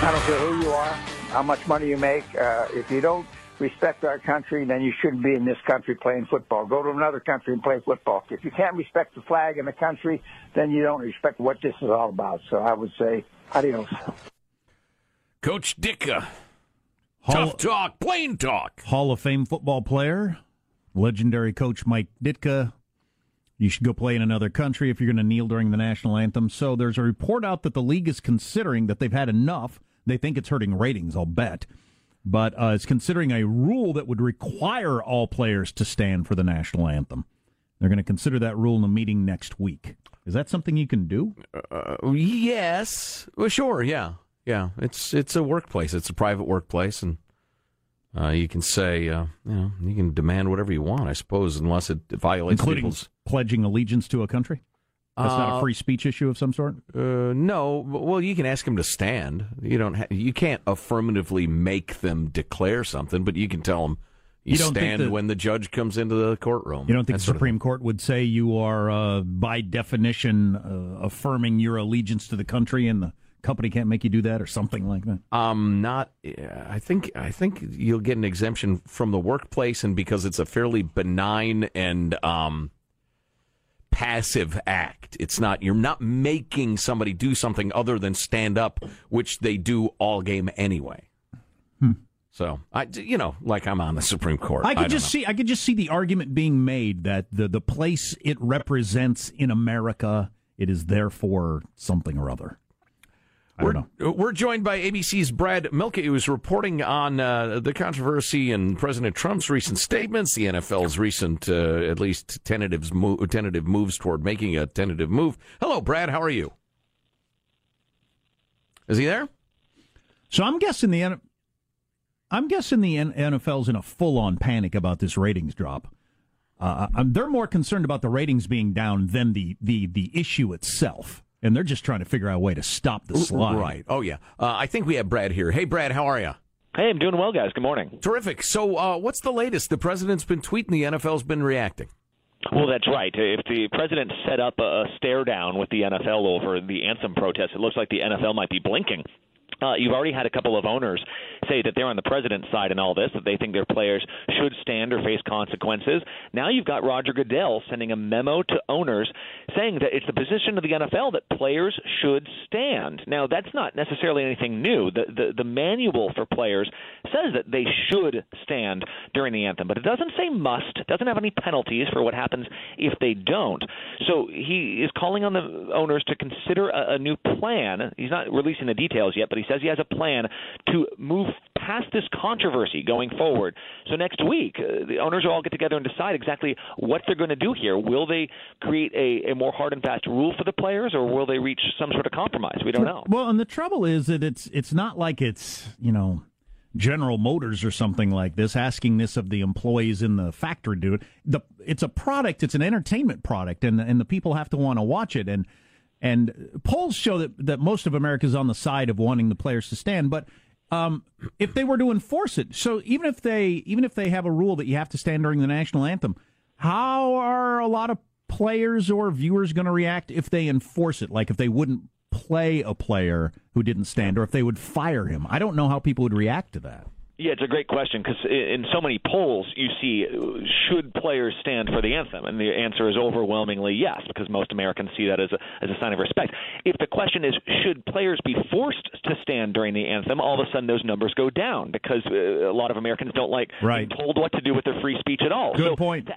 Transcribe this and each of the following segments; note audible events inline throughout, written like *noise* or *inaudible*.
How much money you make. Uh, if you don't respect our country, then you shouldn't be in this country playing football. Go to another country and play football. If you can't respect the flag and the country, then you don't respect what this is all about. So I would say, adios. Coach Ditka. Hall, Tough talk, plain talk. Hall of Fame football player, legendary coach Mike Ditka. You should go play in another country if you're going to kneel during the national anthem. So there's a report out that the league is considering that they've had enough they think it's hurting ratings, I'll bet. But uh, it's considering a rule that would require all players to stand for the national anthem. They're going to consider that rule in a meeting next week. Is that something you can do? Uh, yes. Well, sure. Yeah. Yeah. It's it's a workplace. It's a private workplace, and uh, you can say, uh, you know, you can demand whatever you want, I suppose, unless it violates including pledging allegiance to a country. That's not a uh, free speech issue of some sort. Uh, no, well, you can ask them to stand. You don't. Ha- you can't affirmatively make them declare something, but you can tell them you, you stand the, when the judge comes into the courtroom. You don't think the Supreme Court would say you are, uh, by definition, uh, affirming your allegiance to the country, and the company can't make you do that, or something like that? Um, not. I think. I think you'll get an exemption from the workplace, and because it's a fairly benign and um passive act. It's not you're not making somebody do something other than stand up, which they do all game anyway. Hmm. So I, you know, like I'm on the Supreme Court. I could I just know. see, I could just see the argument being made that the the place it represents in America, it is therefore something or other. We're, we're, joined by ABC's Brad Mielke, who is reporting on uh, the controversy and President Trump's recent statements, the NFL's recent, uh, at least tentative, move, tentative moves toward making a tentative move. Hello, Brad. How are you? Is he there? So I'm guessing the I'm guessing the NFL's in a full-on panic about this ratings drop. Uh, uh, they're more concerned about the ratings being down than the the the issue itself and they're just trying to figure out a way to stop the slide. Right. Oh yeah. Uh, I think we have Brad here. Hey, Brad, how are you? Hey, I'm doing well, guys. Good morning. Terrific. So, uh, what's the latest? The president's been tweeting. The NFL's been reacting. Well, that's right. If the president set up a stare down with the NFL over the anthem protest, it looks like the NFL might be blinking uh, you've already had a couple of owners say that they're on the president's side in all this, that they think their players should stand or face consequences. Now you've got Roger Goodell sending a memo to owners saying that it's the position of the NFL that players should stand. Now that's not necessarily anything new. The the, the manual for players says that they should stand during the anthem, but it doesn't say must. It doesn't have any penalties for what happens if they don't. So he is calling on the owners to consider a, a new plan. He's not releasing the details yet, but he says he has a plan to move past this controversy going forward. So next week, uh, the owners will all get together and decide exactly what they're going to do here. Will they create a, a more hard and fast rule for the players, or will they reach some sort of compromise? We don't know. Well, and the trouble is that it's it's not like it's you know. General Motors or something like this, asking this of the employees in the factory, it. The it's a product, it's an entertainment product, and and the people have to want to watch it. And and polls show that, that most of America is on the side of wanting the players to stand. But um, if they were to enforce it, so even if they even if they have a rule that you have to stand during the national anthem, how are a lot of players or viewers going to react if they enforce it? Like if they wouldn't play a player who didn't stand, or if they would fire him? I don't know how people would react to that. Yeah, it's a great question because in so many polls you see should players stand for the anthem, and the answer is overwhelmingly yes because most Americans see that as a as a sign of respect. If the question is should players be forced to stand during the anthem, all of a sudden those numbers go down because uh, a lot of Americans don't like right. being told what to do with their free speech at all. Good so point. To,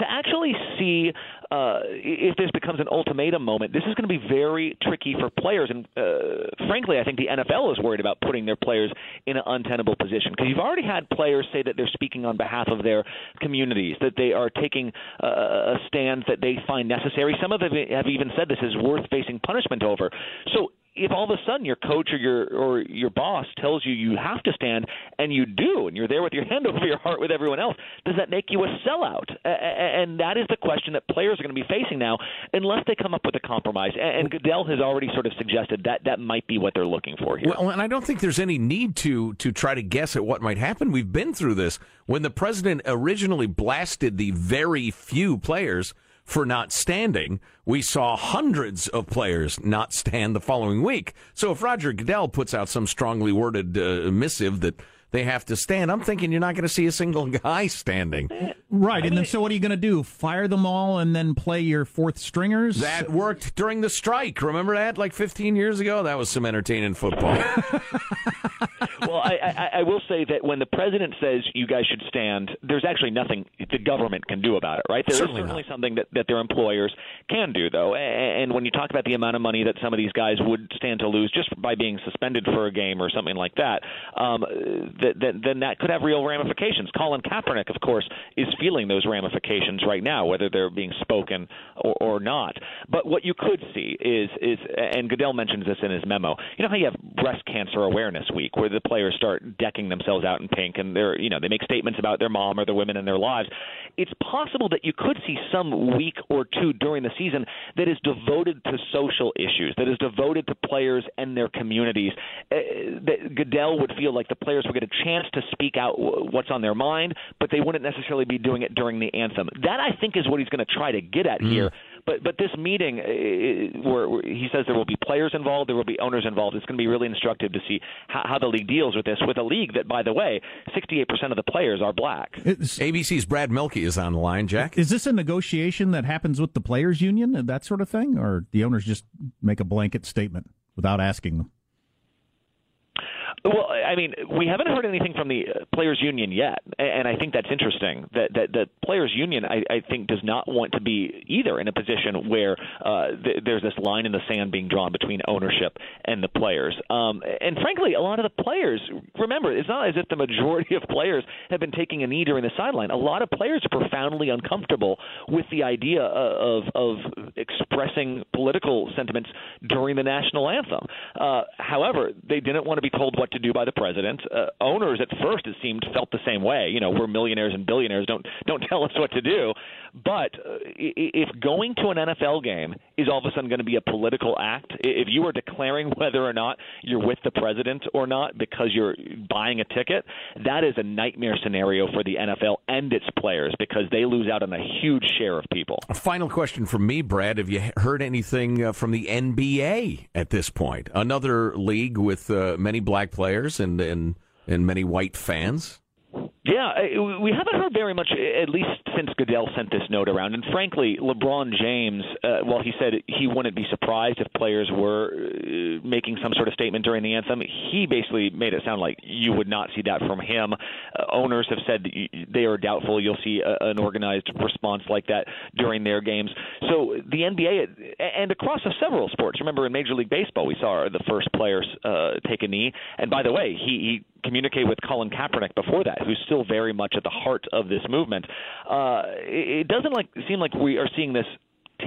to actually see uh, if this becomes an ultimatum moment, this is going to be very tricky for players. And uh, frankly, I think the NFL is worried about putting their players in an untenable position because you've already had players say that they're speaking on behalf of their communities, that they are taking uh, a stand that they find necessary. Some of them have even said this is worth facing punishment over. So if all of a sudden your coach or your or your boss tells you you have to stand and you do and you're there with your *laughs* hand over your heart with everyone else does that make you a sellout? And that is the question that players are going to be facing now unless they come up with a compromise. And Goodell has already sort of suggested that that might be what they're looking for here. Well and I don't think there's any need to to try to guess at what might happen. We've been through this. When the president originally blasted the very few players for not standing. We saw hundreds of players not stand the following week. So if Roger Goodell puts out some strongly worded uh, missive that they have to stand. I'm thinking you're not going to see a single *laughs* guy standing. Right. and then so what are you going to do? Fire them all and then play your fourth stringers? That worked during the strike. Remember that like 15 years ago? That was some entertaining football. *laughs* well, I, I, I will say that when the president says you guys should stand, there's actually nothing the government can do about it, right? There's certainly, certainly not. something that, that their employers can do, though. And when you talk about the amount of money that some of these guys would stand to lose just by being suspended for a game or something like that, um, then that could have real ramifications. Colin Kaepernick, of course, is feeling those ramifications right now, whether they're being spoken or, or not. But what you could see is is and Goodell mentions this in his memo. You know how you have breast cancer awareness week where the players start decking themselves out in pink and they're you know they make statements about their mom or the women in their lives. It's possible that you could see some week or two during the season that is devoted to social issues, that is devoted to players and their communities. Uh, that Goodell would feel like the players would get a chance to speak out what's on their mind, but they wouldn't necessarily be doing it during the anthem. That I think is what he's going to try to get at mm. here. But but this meeting, uh, where, where, he says there will be players involved, there will be owners involved. It's going to be really instructive to see how, how the league deals with this. With a league that, by the way, 68% of the players are black. It's, ABC's Brad Mielke is on the line. Jack, is this a negotiation that happens with the players' union and that sort of thing, or the owners just make a blanket statement without asking them? Well, I mean, we haven't heard anything from the uh, players' union yet, and I think that's interesting. That that the players' union, I, I think, does not want to be either in a position where uh, th- there's this line in the sand being drawn between ownership and the players. Um, and frankly, a lot of the players, remember, it's not as if the majority of players have been taking a knee during the sideline. A lot of players are profoundly uncomfortable with the idea of of expressing political sentiments during the national anthem. Uh, however, they didn't want to be told what to do by the president. Uh, owners at first it seemed felt the same way. You know, we're millionaires and billionaires. Don't don't *laughs* tell us what to do. But uh, if going to an NFL game is all of a sudden going to be a political act, if you are declaring *laughs* whether or not you're with the president or not because you're buying a ticket, that is a nightmare scenario for the NFL and its players because they lose out on a huge share of people. A final question from me, Brad. Have you heard anything uh, from the NBA at this point? Another league with uh, many black players and, and and many white fans. Yeah, we haven't heard very much, at least since Goodell sent this note around. And frankly, LeBron James, uh, while he said he wouldn't be surprised if players were uh, making some sort of statement during the anthem, he basically made it sound like you would not see that from him. Uh, owners have said they are doubtful you'll see a, an organized response like that during their games. So the NBA and across several sports. Remember, in Major League Baseball, we saw the first players uh, take a knee. And by the way, he, he communicate with Colin Kaepernick before that, who's still very much at the heart of this movement. Uh, it doesn't like seem like we are seeing this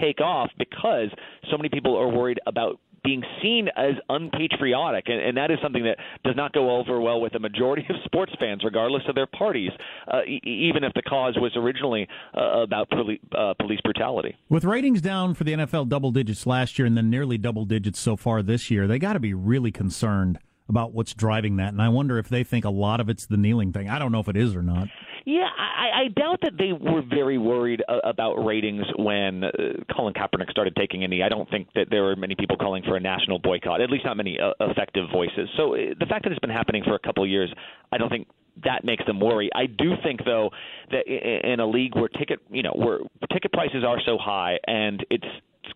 take off because so many people are worried about being seen as unpatriotic, and, and that is something that does not go over well with the majority of sports fans, regardless of their parties, uh, e- even if the cause was originally uh, about poli- uh, police brutality. With ratings down for the NFL double digits last year and then nearly double digits so far this year, they got to be really concerned about what's driving that. And I wonder if they think a lot of it's the kneeling thing. I don't know if it is or not. Yeah, I, I doubt that they were very worried uh, about ratings when uh, Colin Kaepernick started taking a knee. I don't think that there were many people calling for a national boycott, at least not many uh, effective voices. So the fact that it's been happening for a couple of years, I don't think that makes them worry. I do think though that in a league where ticket, you know, where ticket prices are so high and it's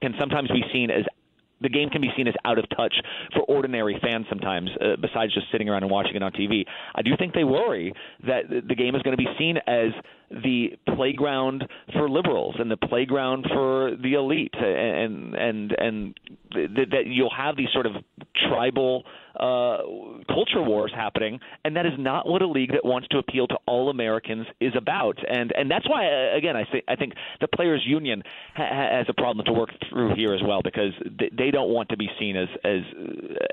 can sometimes be seen as the game can be seen as out of touch for ordinary fans sometimes, uh, besides just sitting around and watching it on TV. I do think they worry that the game is going to be seen as the playground for liberals and the playground for the elite, and and and th- that you'll have these sort of tribal uh, culture wars happening, and that is not what a league that wants to appeal to all Americans is about. And and that's why, uh, again, I think I think the players' union ha- has a problem to work through here as well because they don't want to be seen as as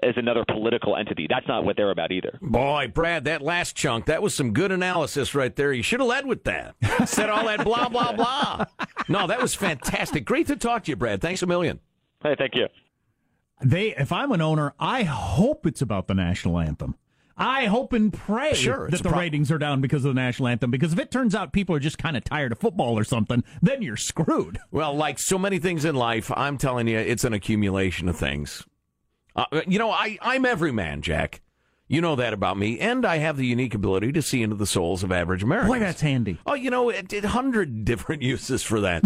as another political entity. That's not what they're about either. Boy, Brad, that last chunk that was some good analysis right there. You should have led with that. Said all that blah blah blah. No, that was fantastic. Great to talk to you, Brad. Thanks a million. Hey, thank you. They, if I'm an owner, I hope it's about the national anthem. I hope and pray sure, that the pro- ratings are down because of the national anthem. Because if it turns out people are just kind of tired of football or something, then you're screwed. Well, like so many things in life, I'm telling you, it's an accumulation of things. Uh, you know, I, I'm every man, Jack. You know that about me, and I have the unique ability to see into the souls of average Americans. Boy, that's handy. Oh, you know, it, it hundred different *laughs* uses for that.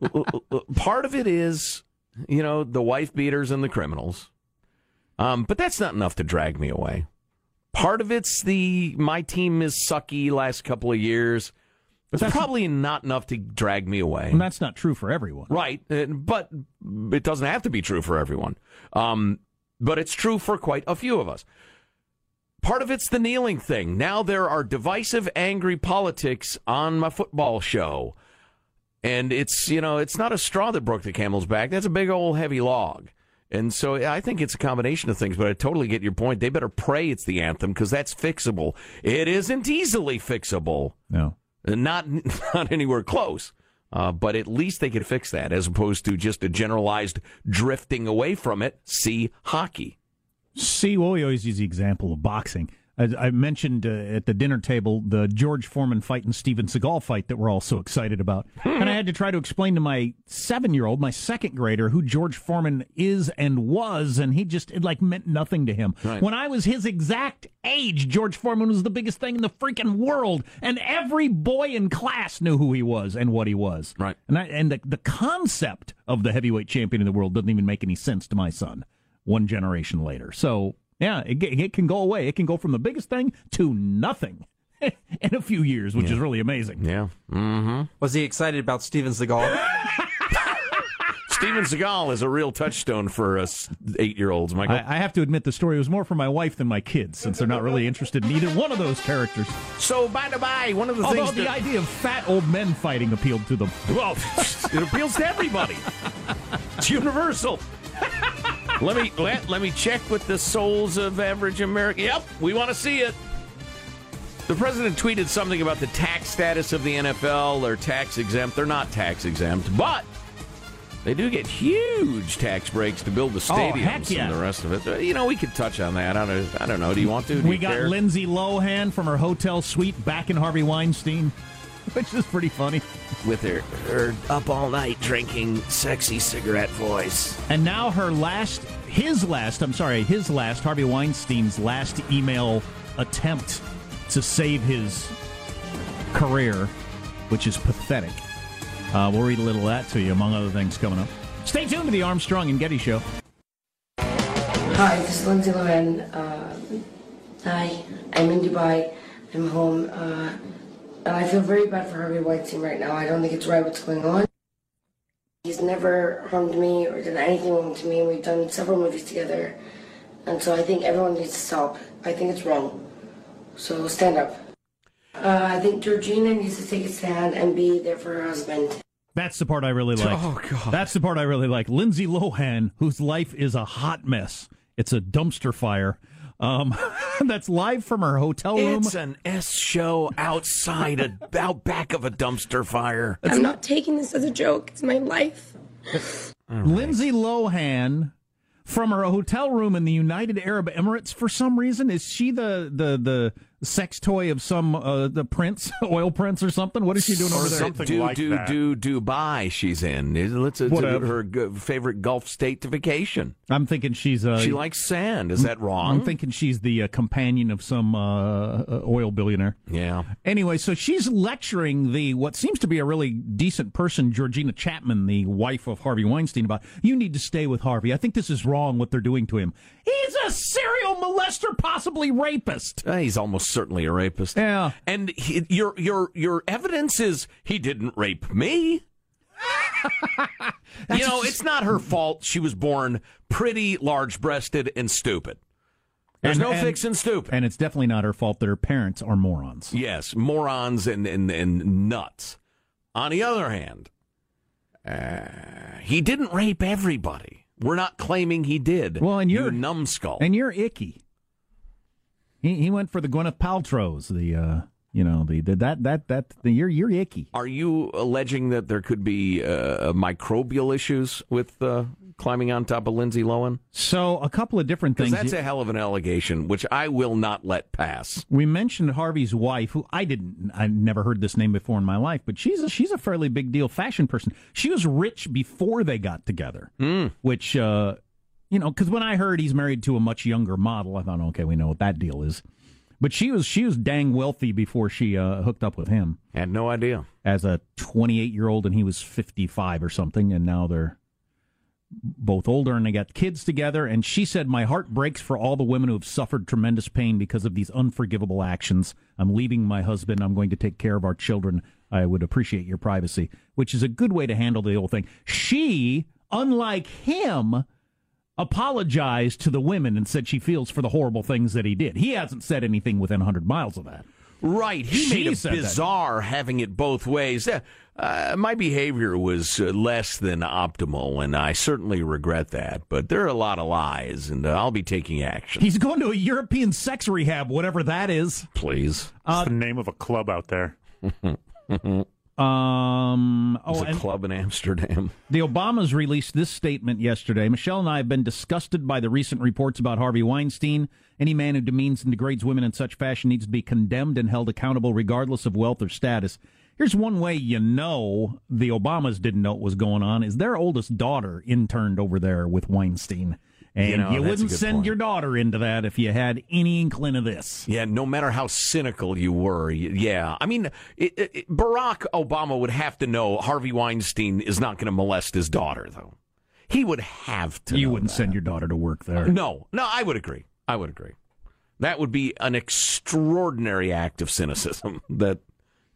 *laughs* Part of it is you know, the wife beaters and the criminals. Um, but that's not enough to drag me away. Part of it's the my team is sucky last couple of years. It's probably not enough to drag me away. And that's not true for everyone. Right. But it doesn't have to be true for everyone. Um, but it's true for quite a few of us. Part of it's the kneeling thing. Now there are divisive, angry politics on my football show. And it's, you know, it's not a straw that broke the camel's back. That's a big old heavy log. And so I think it's a combination of things, but I totally get your point. They better pray it's the anthem because that's fixable. It isn't easily fixable. No. Not, *laughs* not anywhere close. Uh, but at least they could fix that as opposed to just a generalized drifting away from it. See hockey. See, well, we always use the example of boxing. I mentioned uh, at the dinner table the George Foreman fight and Steven Seagal fight that we're all so excited about. *laughs* and I had to try to explain to my seven year old, my second grader, who George Foreman is and was, and he just, it like meant nothing to him. Right. When I was his exact age, George Foreman was the biggest thing in the freaking world, and every boy in class knew who he was and what he was. Right. And, I, and the, the concept of the heavyweight champion of the world doesn't even make any sense to my son one generation later. So yeah, it, it can go away. It can go from the biggest thing to nothing *laughs* in a few years, which yeah. is really amazing. Yeah. Mm-hmm. Was he excited about Steven Seagal? *laughs* Steven Seagal is a real touchstone for us eight-year-olds, Michael. I, I, have to admit, the story was more for my wife than my kids, since they're not really interested in either one of those characters. So, by the by, one of the Although things the that... idea of fat old men fighting appealed to them. Well, *laughs* it appeals to everybody. It's universal. Let me let, let me check with the souls of average America. Yep, we want to see it. The president tweeted something about the tax status of the NFL. They're tax exempt. They're not tax exempt, but they do get huge tax breaks to build the oh, stadiums heck yeah. and the rest of it. You know, we could touch on that. I don't, I don't know. Do you want to? Do We got care? Lindsay Lohan from her hotel suite back in Harvey Weinstein, *laughs* which is pretty funny. with her, her up all night drinking sexy cigarette voice. And now her last, his last, I'm sorry, his last, Harvey Weinstein's last email attempt to save his career, which is pathetic. Uh, we'll read a little of that to you, among other things, coming up. Stay tuned to the Armstrong and Getty Show. Hi, this is Lindsay Lohan. Uh, hi, I'm in Dubai. I'm home. Uh, and I feel very bad for Harvey Weinstein right now. I don't think it's right what's going on. He's never harmed me or done anything wrong to me. We've done several movies together. And so I think everyone needs to stop. I think it's wrong. So stand up. Uh, I think Georgina needs to take a stand and be there for her husband. That's the part I really like. Oh, God. That's the part I really like. Lindsay Lohan, whose life is a hot mess. It's a dumpster fire. Um, *laughs* that's live from her hotel room. It's an S show outside, a, out back of a dumpster fire. I'm not taking this as a joke. It's my life. Lindsay Lohan from her hotel room in the United Arab Emirates. For some reason, is she the the the sex toy of some uh, the prince, *laughs* oil prince, or something? What is she doing over there? do, do, do, Dubai she's in. It's, it's Whatever. her favorite Gulf state to vacation. I'm thinking she's uh, She likes sand. Is that wrong? I'm thinking she's the uh, companion of some uh, uh, oil billionaire. Yeah. Anyway, so she's lecturing the what seems to be a really decent person, Georgina Chapman, the wife of Harvey Weinstein, about you need to stay with Harvey. I think this is wrong what they're doing to him. He's a serial molester, possibly rapist. Uh, he's almost certainly a rapist. Yeah. And he, your your your evidence is he didn't rape me. *laughs* you know, it's not her fault. She was born pretty, large-breasted, and stupid. There's And- no and- fixing stupid. And it's definitely not her fault that her parents are morons. Yes, morons and, and, and nuts. On the other hand, uh, he didn't rape everybody. We're not claiming he did. Well, and you you're numbskull. And you're icky. He he went for the Gwyneth Paltrow's, the uh, you know, the, the that that that the, you're you're icky. Are you alleging that there could be uh, microbial issues with uh, climbing on top of Lindsay Lohan? So a couple of different things. that's a hell of an allegation, which I will not let pass. We mentioned Harvey's wife, who I didn't, I never heard this name before in my life, but she's a, she's a fairly big deal fashion person. She was rich before they got together, which, uh, you know, because when I heard he's married to a much younger model, I thought, okay, we know what that deal is. But she was she was dang wealthy before she uh, hooked up with him Had no idea. as a 28 year old, and he was 55 or something, and now they're both older and they got kids together. And she said, My heart breaks for all the women who have suffered tremendous pain because of these unforgivable actions. I'm leaving my husband. I'm going to take care of our children. I would appreciate your privacy, which is a good way to handle the whole thing. She, unlike him, apologized to the women and said she feels for the horrible things that he did. He hasn't said anything within 100 miles of that. Right. He She made said it that. bizarre having it both ways. Uh, uh, my behavior was uh, less than optimal, and I certainly regret that. But there are a lot of lies, and uh, I'll be taking action. He's going to a European sex rehab, whatever that is. Please. Uh, the name of a club out there. *laughs* Um, oh, There's a club in Amsterdam. *laughs* the Obamas released this statement yesterday. Michelle and I have been disgusted by the recent reports about Harvey Weinstein. Any man who demeans and degrades women in such fashion needs to be condemned and held accountable regardless of wealth or status. Here's one way you know the Obamas didn't know what was going on is their oldest daughter interned over there with Weinstein. And You you, know, a wouldn't send point. your daughter into that if you had any inkling of this. Yeah, no matter how cynical you were. Yeah. I mean, it, it, Barack Obama would have to know Harvey Weinstein is not going to molest his daughter, though. He would have to. You wouldn't that. send your daughter to work there. No, no, I would agree. I would agree. That would be an extraordinary act of cynicism. *laughs* That,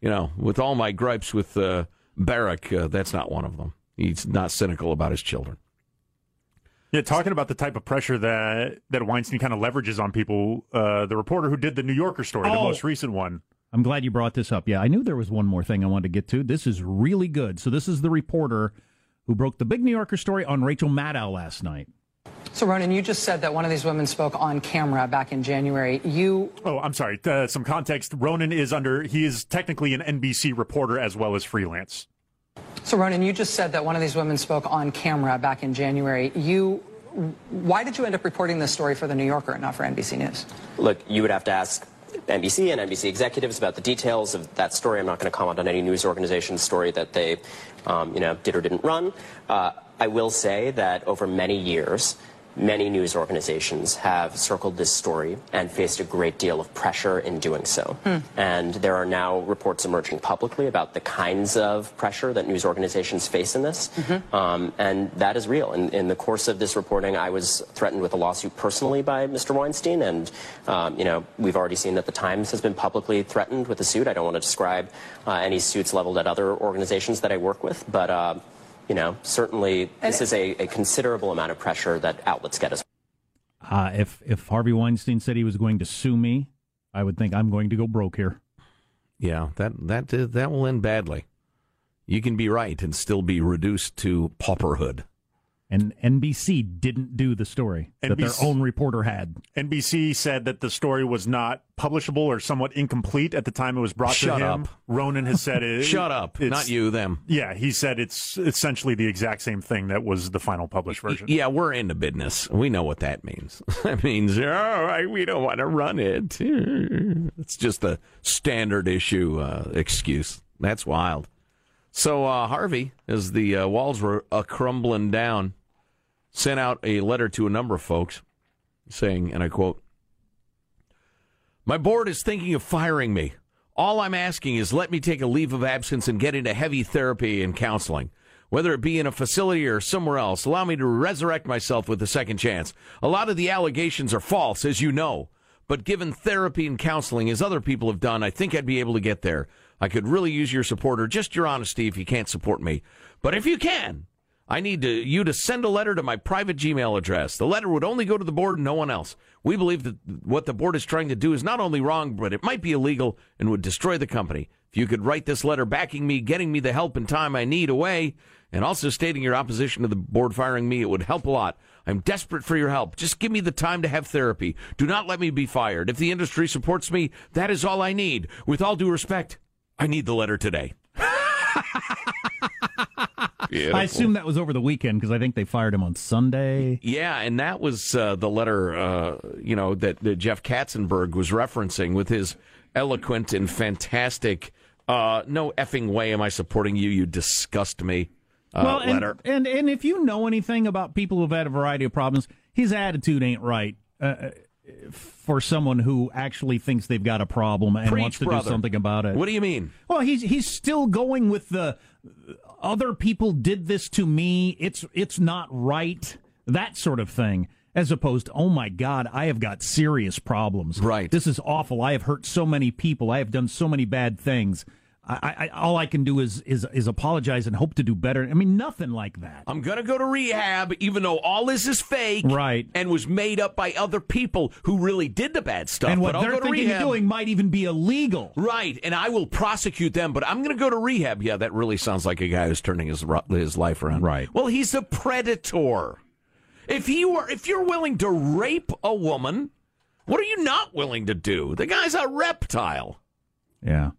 you know, with all my gripes with uh, Barack, uh, that's not one of them. He's not cynical about his children. Yeah, talking about the type of pressure that that Weinstein kind of leverages on people. Uh, the reporter who did the New Yorker story, the Oh. most recent one. I'm glad you brought this up. Yeah, I knew there was one more thing I wanted to get to. This is really good. So this is the reporter who broke the big New Yorker story on Rachel Maddow last night. So, Ronan, you just said that one of these women spoke on camera back in January. You. Oh, I'm sorry. Uh, some context. Ronan is under, he is technically an NBC reporter as well as freelance. So, Ronan, you just said that one of these women spoke on camera back in January. You. Why did you end up reporting this story for The New Yorker and not for NBC News? Look, you would have to ask NBC and NBC executives about the details of that story. I'm not going to comment on any news organization's story that they, um, you know, did or didn't run. Uh, I will say that over many years, Many news organizations have circled this story and faced a great deal of pressure in doing so. Hmm. And there are now reports emerging publicly about the kinds of pressure that news organizations face in this. Mm-hmm. Um, and that is real. In, in, the course of this reporting, I was threatened with a lawsuit personally by Mr. Weinstein. And, um, you know, we've already seen that the Times has been publicly threatened with a suit. I don't want to describe uh, any suits leveled at other organizations that I work with. But, uh, you know, certainly this is a, a considerable amount of pressure that outlets get us. Uh, if if Harvey Weinstein said he was going to sue me, I would think I'm going to go broke here. Yeah, that that that will end badly. You can be right and still be reduced to pauperhood and NBC didn't do the story NBC, that their own reporter had. NBC said that the story was not publishable or somewhat incomplete at the time it was brought Shut to him. Up. Ronan has said *laughs* it. Shut up, not you, them. Yeah, he said it's essentially the exact same thing that was the final published version. Yeah, we're in the business. We know what that means. *laughs* that means oh, we don't want to run it. *laughs* It's just a standard issue uh, excuse. That's wild. So uh, Harvey, as the uh, walls were uh, crumbling down, sent out a letter to a number of folks saying, and I quote, My board is thinking of firing me. All I'm asking is let me take a leave of absence and get into heavy therapy and counseling. Whether it be in a facility or somewhere else, allow me to resurrect myself with a second chance. A lot of the allegations are false, as you know. But given therapy and counseling, as other people have done, I think I'd be able to get there. I could really use your support or just your honesty if you can't support me. But if you can, I need to, you to send a letter to my private Gmail address. The letter would only go to the board and no one else. We believe that what the board is trying to do is not only wrong, but it might be illegal and would destroy the company. If you could write this letter backing me, getting me the help and time I need away, and also stating your opposition to the board firing me, it would help a lot. I'm desperate for your help. Just give me the time to have therapy. Do not let me be fired. If the industry supports me, that is all I need. With all due respect, I need the letter today. *laughs* Beautiful. I assume that was over the weekend because I think they fired him on Sunday. Yeah, and that was uh, the letter, uh, you know, that, that, Jeff Katzenberg was referencing with his eloquent and fantastic. Uh, no effing way am I supporting you. You disgust me. Uh, well, and, letter. And and if you know anything about people who've had a variety of problems, his attitude ain't right uh, for someone who actually thinks they've got a problem and Preach, wants to brother. do something about it. What do you mean? Well, he's he's still going with the other people did this to me. It's it's not right. That sort of thing. As opposed to, oh my God, I have got serious problems. Right. This is awful. I have hurt so many people. I have done so many bad things. I, I, all I can do is, is is apologize and hope to do better. I mean, nothing like that. I'm gonna go to rehab, even though all this is fake, right? And was made up by other people who really did the bad stuff. And what but they're thinking doing might even be illegal, right? And I will prosecute them, but I'm gonna go to rehab. Yeah, that really sounds like a guy who's turning his his life around, right? Well, he's a predator. If he were, if you're willing to rape a woman, what are you not willing to do? The guy's a reptile. Yeah.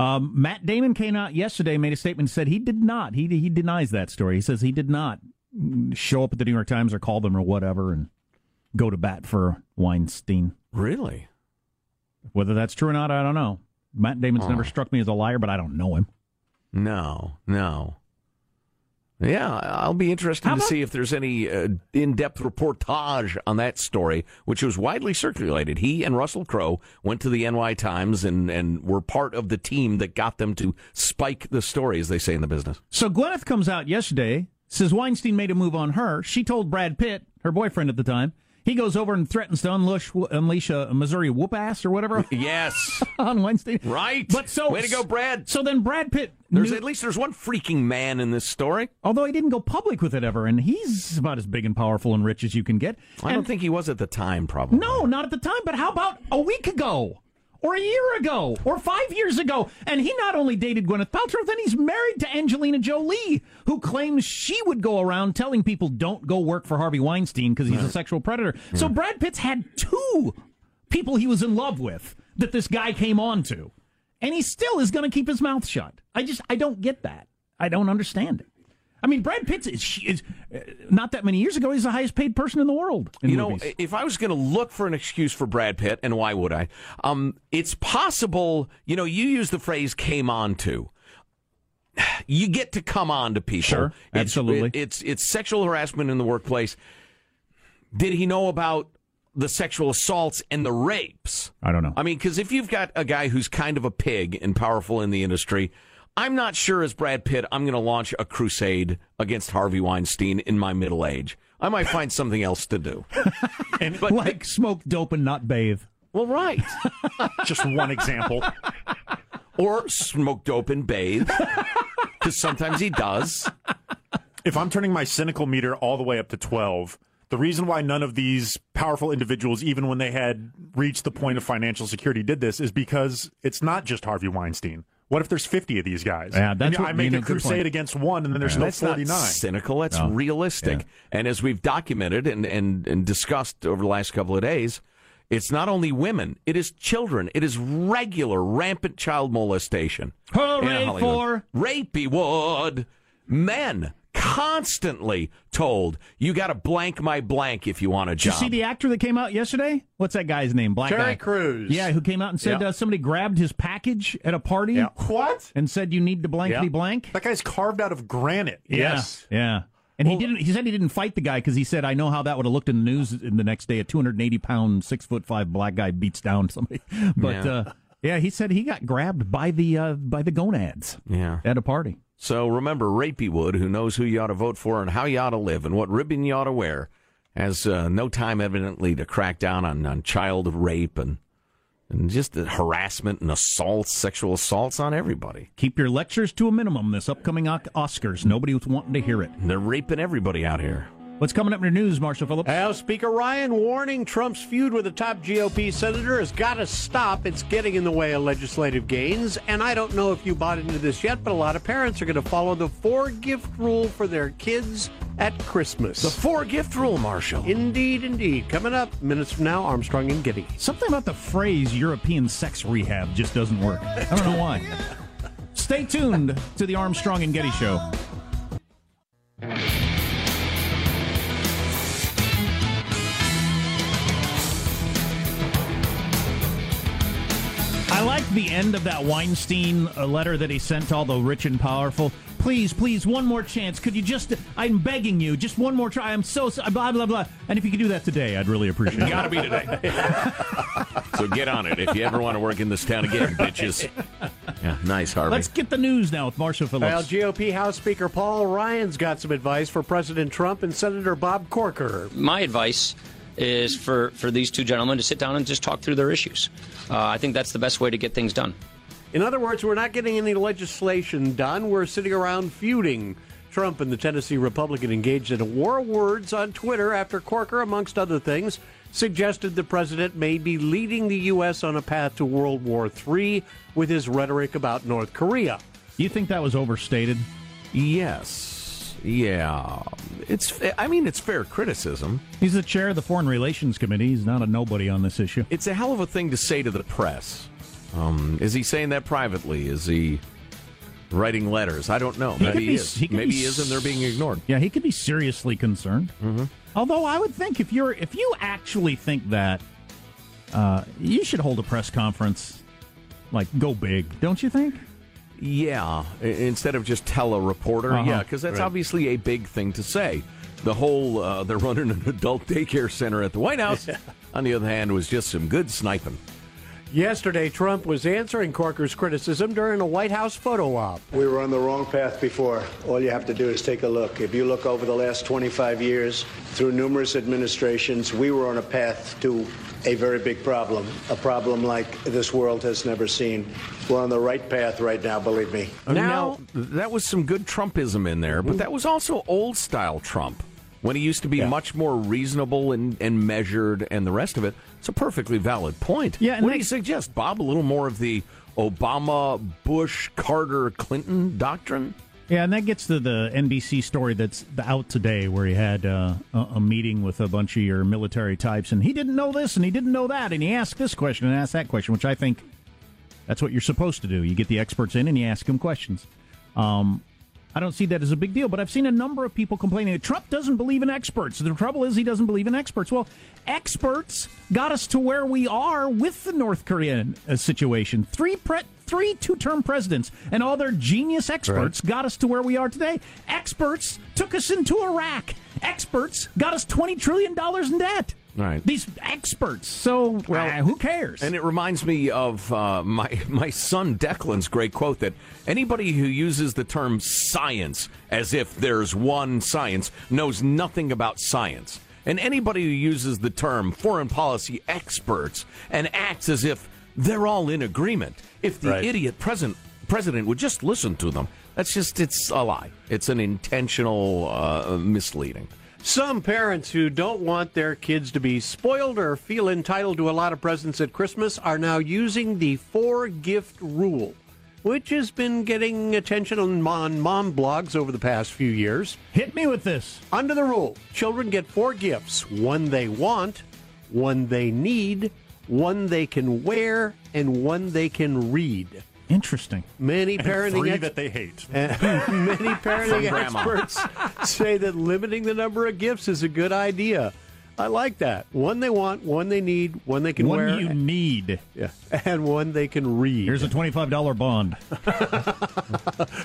Um, Matt Damon came out yesterday, made a statement, said he did not. He he denies that story. He says he did not show up at the New York Times or call them or whatever and go to bat for Weinstein. Really? Whether that's true or not, I don't know. Matt Damon's oh. never struck me as a liar, but I don't know him. No, no. Yeah, I'll be interested to see if there's any uh, in-depth reportage on that story, which was widely circulated. He and Russell Crowe went to the NY Times and, and were part of the team that got them to spike the story, as they say in the business. So Gwyneth comes out yesterday, says Weinstein made a move on her. She told Brad Pitt, her boyfriend at the time, he goes over and threatens to unleash, unleash a Missouri whoop ass or whatever. *laughs* Yes, *laughs* on Wednesday. Right. But so way to go, Brad. So then Brad Pitt. There's knew, at least there's one freaking man in this story. Although he didn't go public with it ever, and he's about as big and powerful and rich as you can get. I and, don't think he was at the time. Probably. No, not at the time. But how about a week ago? Or a year ago or five years ago. And he not only dated Gwyneth Paltrow, then he's married to Angelina Jolie, who claims she would go around telling people don't go work for Harvey Weinstein because he's a sexual predator. So Brad Pitt's had two people he was in love with that this guy came on to. And he still is going to keep his mouth shut. I just, I don't get that. I don't understand it. I mean, Brad Pitt is, is uh, not that many years ago. He's the highest paid person in the world. in you know, if I was going to look for an excuse for Brad Pitt, and why would I? Um, it's possible. You know, you use the phrase "came on to." You get to come on to people. Sure, It's- absolutely. it- it's it's sexual harassment in the workplace. Did he know about the sexual assaults and the rapes? I don't know. I mean, because if you've got a guy who's kind of a pig and powerful in the industry, I'm not sure as Brad Pitt, I'm going to launch a crusade against Harvey Weinstein in my middle age. I might find something else to do. *laughs* and like smoke dope and not bathe. Well, right. *laughs* Just one example. Or smoke dope and bathe, because sometimes he does. If I'm turning my cynical meter all the way up to 12, the reason why none of these powerful individuals, even when they had reached the point of financial security, did this is because it's not just Harvey Weinstein. What if there's 50 of these guys? Yeah, that's and what- I make you know, a crusade point. against one, and then there's no That's not 49. cynical. That's No. realistic. And as we've documented and, and, and discussed over the last couple of days, it's not only women, it is children. It is regular, rampant child molestation. Hooray for- Rapey Wood. Men constantly told, you got to blank my blank if you want a Did you see the actor that came out yesterday? What's that guy's name? Black Terry guy. Crews. Yeah, who came out and said Yeah. uh, somebody grabbed his package at a party. Yeah. What? And said you need to blankety Yeah. blank. That guy's carved out of granite. Yeah, Yeah. And he didn't. He said he didn't fight the guy because he said, "I know how that would have looked in the news in the next day. A 280 pound, six foot five black guy beats down somebody." *laughs* But Yeah. uh, yeah, he said he got grabbed by the uh, by the gonads yeah. at a party. So remember, Rapey Wood, who knows who you ought to vote for and how you ought to live and what ribbon you ought to wear, has uh, no time, evidently, to crack down on, on child rape and and just the harassment and assaults, sexual assaults on everybody. Keep your lectures to a minimum this upcoming Oscars. Nobody was wanting to hear it. They're raping everybody out here. What's coming up in your news, Marshall Phillips? House Speaker Ryan warning Trump's feud with a top GOP senator has got to stop. It's getting in the way of legislative gains. And I don't know if you bought into this yet, but a lot of parents are going to follow the four gift rule for their kids at Christmas. The four gift rule, Marshall. Indeed, indeed. Coming up minutes from now, Armstrong and Getty. Something about the phrase European sex rehab just doesn't work. I don't know why. Stay tuned to the Armstrong and Getty Show. I like the end of that Weinstein uh, letter that he sent to all the rich and powerful. Please, please, one more chance. Could you just, I'm begging you, just one more try. I'm so, so blah, blah, blah. And if you could do that today, I'd really appreciate it. Gotta be today. *laughs* so get on it if you ever want to work in this town again, bitches. Yeah, nice, Harvey. Let's get the news now with Marshall Phillips. Well, GOP House Speaker Paul Ryan's got some advice for President Trump and Senator Bob Corker. my advice is for, for these two gentlemen to sit down and just talk through their issues. Uh, I think that's the best way to get things done. In other words, we're not getting any legislation done. We're sitting around feuding. Trump and the Tennessee Republican engaged in a war of words on Twitter after Corker, amongst other things, suggested the president may be leading the U.S. on a path to World War III with his rhetoric about North Korea. You think that was overstated? Yes. Yeah. It's. I mean, it's fair criticism. He's the chair of the Foreign Relations Committee. He's not a nobody on this issue. It's a hell of a thing to say to the press. Um, is he saying that privately? Is he writing letters? I don't know. He Maybe he be- is. he Maybe be he is, and they're being ignored. Yeah, he could be seriously concerned. Mm-hmm. Although I would think if you're if you actually think that, uh, you should hold a press conference, like go big, don't you think? Yeah, instead of just tell a reporter. Uh-huh. Yeah, because that's Right. obviously a big thing to say. The whole uh, they're running an adult daycare center at the White House. *laughs* on the other hand, was just some good sniping. Yesterday, Trump was answering Corker's criticism during a White House photo op. We were on the wrong path before. All you have to do is take a look. If you look over the last 25 years, through numerous administrations, we were on a path to a very big problem, a problem like this world has never seen. We're on the right path right now, believe me. Now, that was some good Trumpism in there, but that was also old style Trump. when he used to be much more reasonable and, and measured and the rest of it. It's a perfectly valid point. Yeah, and what do you suggest, Bob? A little more of the Obama, Bush, Carter, Clinton doctrine? Yeah, and that gets to the NBC story that's out today, where he had uh, a, a meeting with a bunch of your military types, and he didn't know this and he didn't know that, and he asked this question and asked that question, which I think that's what you're supposed to do. You get the experts in and you ask them questions. Um, I don't see that as a big deal, but I've seen a number of people complaining that Trump doesn't believe in experts. The trouble is he doesn't believe in experts. Well, experts got us to where we are with the North Korean uh, situation. Three pre- three two-term presidents and all their genius experts got us to where we are today. Experts took us into Iraq. Experts got us 20 trillion dollars in debt. Right. These experts. So, well, who cares? And it reminds me of uh, my *laughs* my son Declan's great quote that anybody who uses the term science as if there's one science knows nothing about science. And anybody who uses the term foreign policy experts and acts as if they're all in agreement, if the Right. idiot president president would just listen to them, that's just it's a lie. It's an intentional uh, misleading. Some parents who don't want their kids to be spoiled or feel entitled to a lot of presents at Christmas are now using the four gift rule, which has been getting attention on mom, mom blogs over the past few years. Hit me with this. Under the rule, children get four gifts one they want, one they need, one they can wear, and one they can read. Interesting. Many And parenting three ex- that they hate. and *laughs* many parenting experts say that limiting the number of gifts is a good idea. I like that. One they want, one they need, one they can One wear. One you need. Yeah, *laughs* and one they can read. Here's a twenty-five dollar bond. *laughs*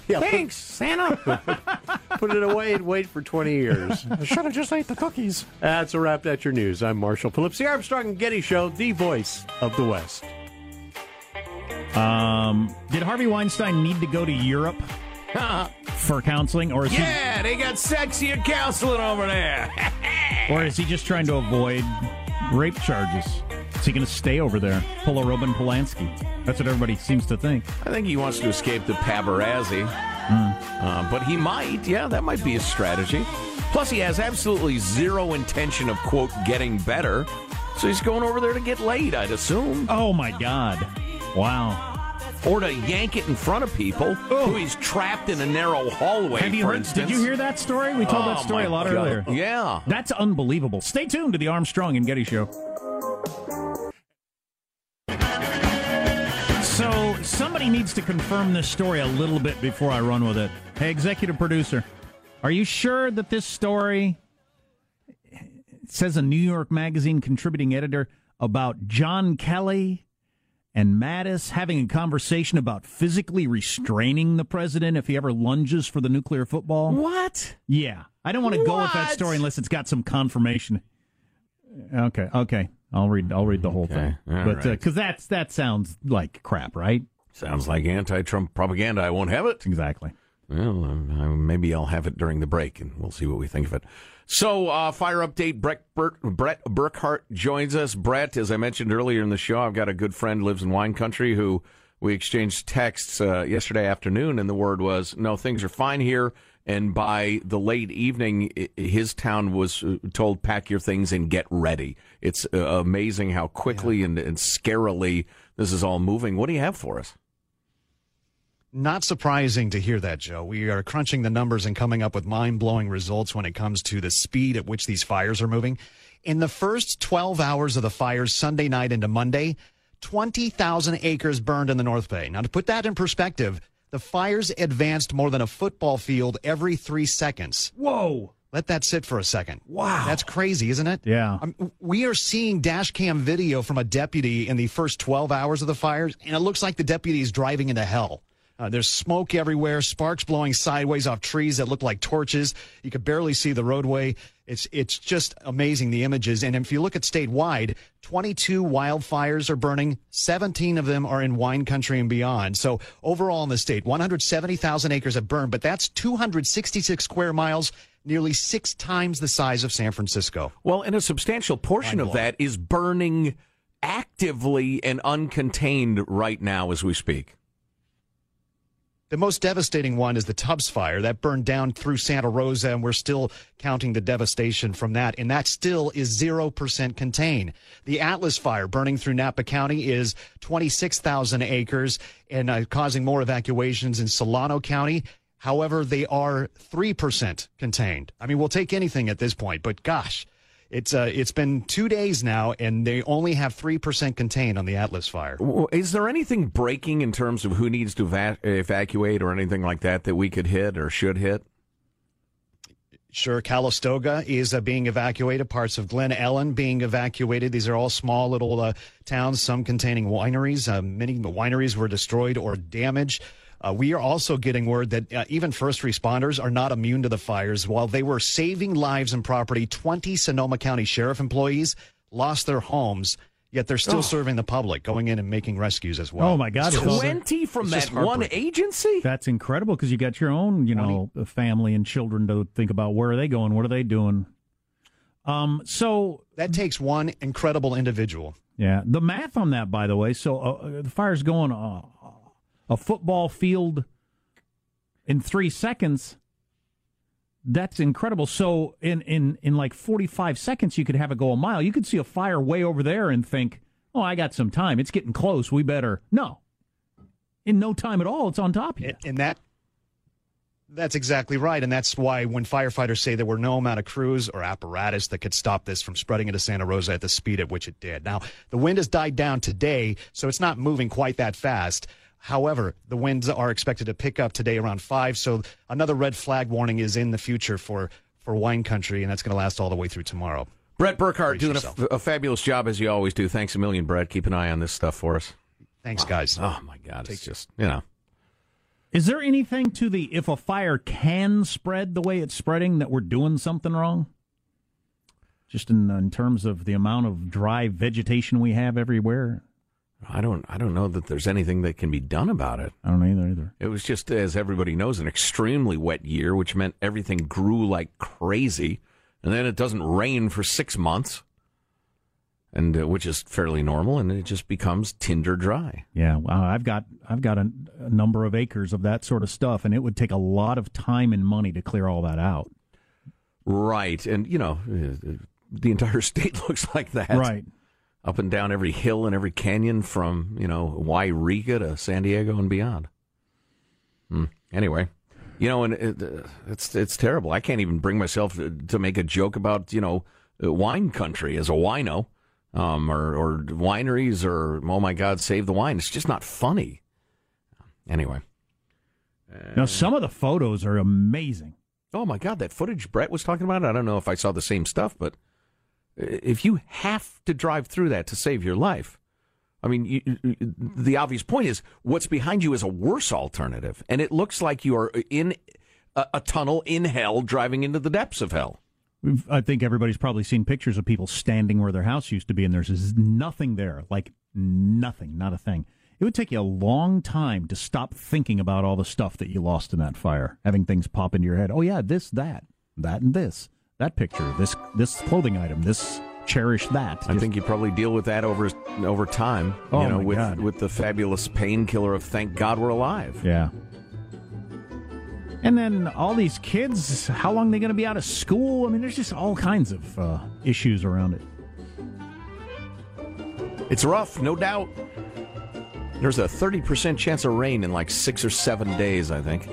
yeah, Thanks, Santa. Put, put it away and wait for 20 years. I should have just ate the cookies. That's a wrap. That's your news. I'm Marshall Phillips, the Armstrong and Getty Show, the voice of the West. Um, did Harvey Weinstein need to go to Europe *laughs* for counseling, or is Yeah, they got sexier counseling over there. he, *laughs* or is he just trying to avoid rape charges? Is he going to stay over there, pull a Roman Polanski? That's what everybody seems to think. I think he wants to escape the paparazzi. Uh, but he might. Yeah, that might be a strategy. Plus, he has absolutely zero intention of, quote, getting better. So he's going over there to get laid, I'd assume. Oh, my God. Wow. Or to yank it in front of people oh. who he's trapped in a narrow hallway, Have you for heard? instance. Did you hear that story? We told Oh, that story a lot God. earlier. Yeah. That's unbelievable. Stay tuned to the Armstrong and Getty Show. So somebody needs to confirm this story a little bit before I run with it. Hey, executive producer, are you sure that this story says a New York Magazine contributing editor about John Kelly and Mattis having a conversation about physically restraining the president if he ever lunges for the nuclear football? What? Yeah. I don't want to go with that story unless it's got some confirmation. Okay, okay. I'll read I'll read the whole thing. all but uh, right. cuz that's that sounds like crap, right? Sounds like anti-Trump propaganda. I won't have it. Exactly. Well, uh, maybe I'll have it during the break, and we'll see what we think of it. So, uh, fire update. Brett, Burt, Brett Burkhart joins us. Brett, as I mentioned earlier in the show, I've got a good friend lives in wine country who we exchanged texts uh, yesterday afternoon, and the word was, "No, things are fine here." And by the late evening, his town was uh, told, "Pack your things and get ready." It's uh, amazing how quickly and, and scarily this is all moving. What do you have for us? Not surprising to hear that, Joe. We are crunching the numbers and coming up with mind blowing results when it comes to the speed at which these fires are moving. In the first 12 hours of the fires, Sunday night into Monday, 20,000 acres burned in the North Bay. Now, to put that in perspective, the fires advanced more than a football field every three seconds. Whoa. Let that sit for a second. Wow. That's crazy, isn't it? Yeah. Um, we are seeing dash cam video from a deputy in the first 12 hours of the fires, and it looks like the deputy is driving into hell. Uh, there's smoke everywhere, sparks blowing sideways off trees that look like torches. You could barely see the roadway. It's it's just amazing the images. And if you look at statewide, 22 wildfires are burning. 17 of them are in wine country and beyond. So overall in the state, 170,000 acres have burned, but that's 266 square miles, nearly six times the size of San Francisco. Well, and a substantial portion of that is burning actively and uncontained right now as we speak. The most devastating one is the Tubbs fire that burned down through Santa Rosa, and we're still counting the devastation from that. And that still is 0% contained. The Atlas fire burning through Napa County is 26,000 acres and uh, causing more evacuations in Solano County. However, they are 3% contained. I mean, we'll take anything at this point, but gosh, it's uh, it's been two days now, and they only have three percent contained on the Atlas fire. Is there anything breaking in terms of who needs to eva- evacuate or anything like that that we could hit or should hit? Sure, Calistoga is uh, being evacuated. Parts of Glen Ellen being evacuated. These are all small little uh, towns, some containing wineries. Uh, many wineries were destroyed or damaged. Uh, we are also getting word that uh, even first responders are not immune to the fires. While they were saving lives and property, 20 Sonoma County Sheriff employees lost their homes. Yet they're still oh. serving the public, going in and making rescues as well. Oh my God! Twenty from that one agency. That's incredible because you got your own, you 20. know, family and children to think about. Where are they going? What are they doing? Um, so that takes one incredible individual. Yeah, the math on that, by the way. So uh, the fire's going uh, a football field in three seconds. That's incredible. So in, in, in like 45 seconds, you could have it go a mile. You could see a fire way over there and think, oh, I got some time. It's getting close. We better. No. In no time at all, it's on top of you. And that that's exactly right. And that's why when firefighters say there were no amount of crews or apparatus that could stop this from spreading into Santa Rosa at the speed at which it did. Now, the wind has died down today, so it's not moving quite that fast. However, the winds are expected to pick up today around five. So another red flag warning is in the future for, for wine country, and that's going to last all the way through tomorrow. Brett Burkhart doing a, a, fabulous job as you always do. Thanks a million, Brett. Keep an eye on this stuff for us. Thanks, guys. Oh, oh my God, it's just you know. Is there anything to the if a fire can spread the way it's spreading that we're doing something wrong? Just in in terms of the amount of dry vegetation we have everywhere. I don't I don't know that there's anything that can be done about it. I don't either either. It was just as everybody knows an extremely wet year, which meant everything grew like crazy, and then it doesn't rain for 6 months. And uh, which is fairly normal and it just becomes tinder dry. Yeah, well, I've got I've got a, a number of acres of that sort of stuff and it would take a lot of time and money to clear all that out. Right. And you know, uh, the entire *laughs* state *laughs* looks like that. Right up and down every hill and every canyon from, you know, Yreka to San Diego and beyond. Hmm. Anyway, you know, and it, uh, it's it's terrible. I can't even bring myself to, to, make a joke about, you know, uh, wine country as a wino, um, or, or wineries, or oh my God, save the wine. It's just not funny. Anyway. Now, some of the photos are amazing. Oh my God, that footage Brett was talking about. I don't know if I saw the same stuff, but if you have to drive through that to save your life, I mean, you, the obvious point is what's behind you is a worse alternative, and it looks like you are in a, a tunnel in hell, driving into the depths of hell. I think everybody's probably seen pictures of people standing where their house used to be, and there's nothing there, like nothing, not a thing. It would take you a long time to stop thinking about all the stuff that you lost in that fire, having things pop into your head. Oh yeah, this, that, that, and this that picture, this this clothing item, this cherish that. I think you probably deal with that over over time. Oh you know, with God. with the fabulous painkiller of thank God we're alive. Yeah. And then all these kids, how long are they going to be out of school? I mean, there's just all kinds of uh, issues around it. It's rough, no doubt. There's a 30% chance of rain in like six or seven days, I think.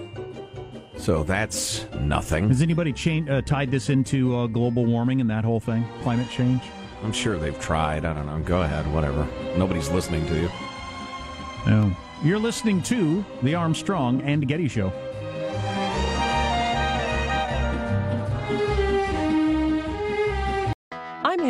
So that's nothing. Has anybody cha- uh, tied this into uh, global warming and that whole thing, climate change? I'm sure they've tried. I don't know. Go ahead, whatever. Nobody's listening to you. No. You're listening to The Armstrong and Getty Show.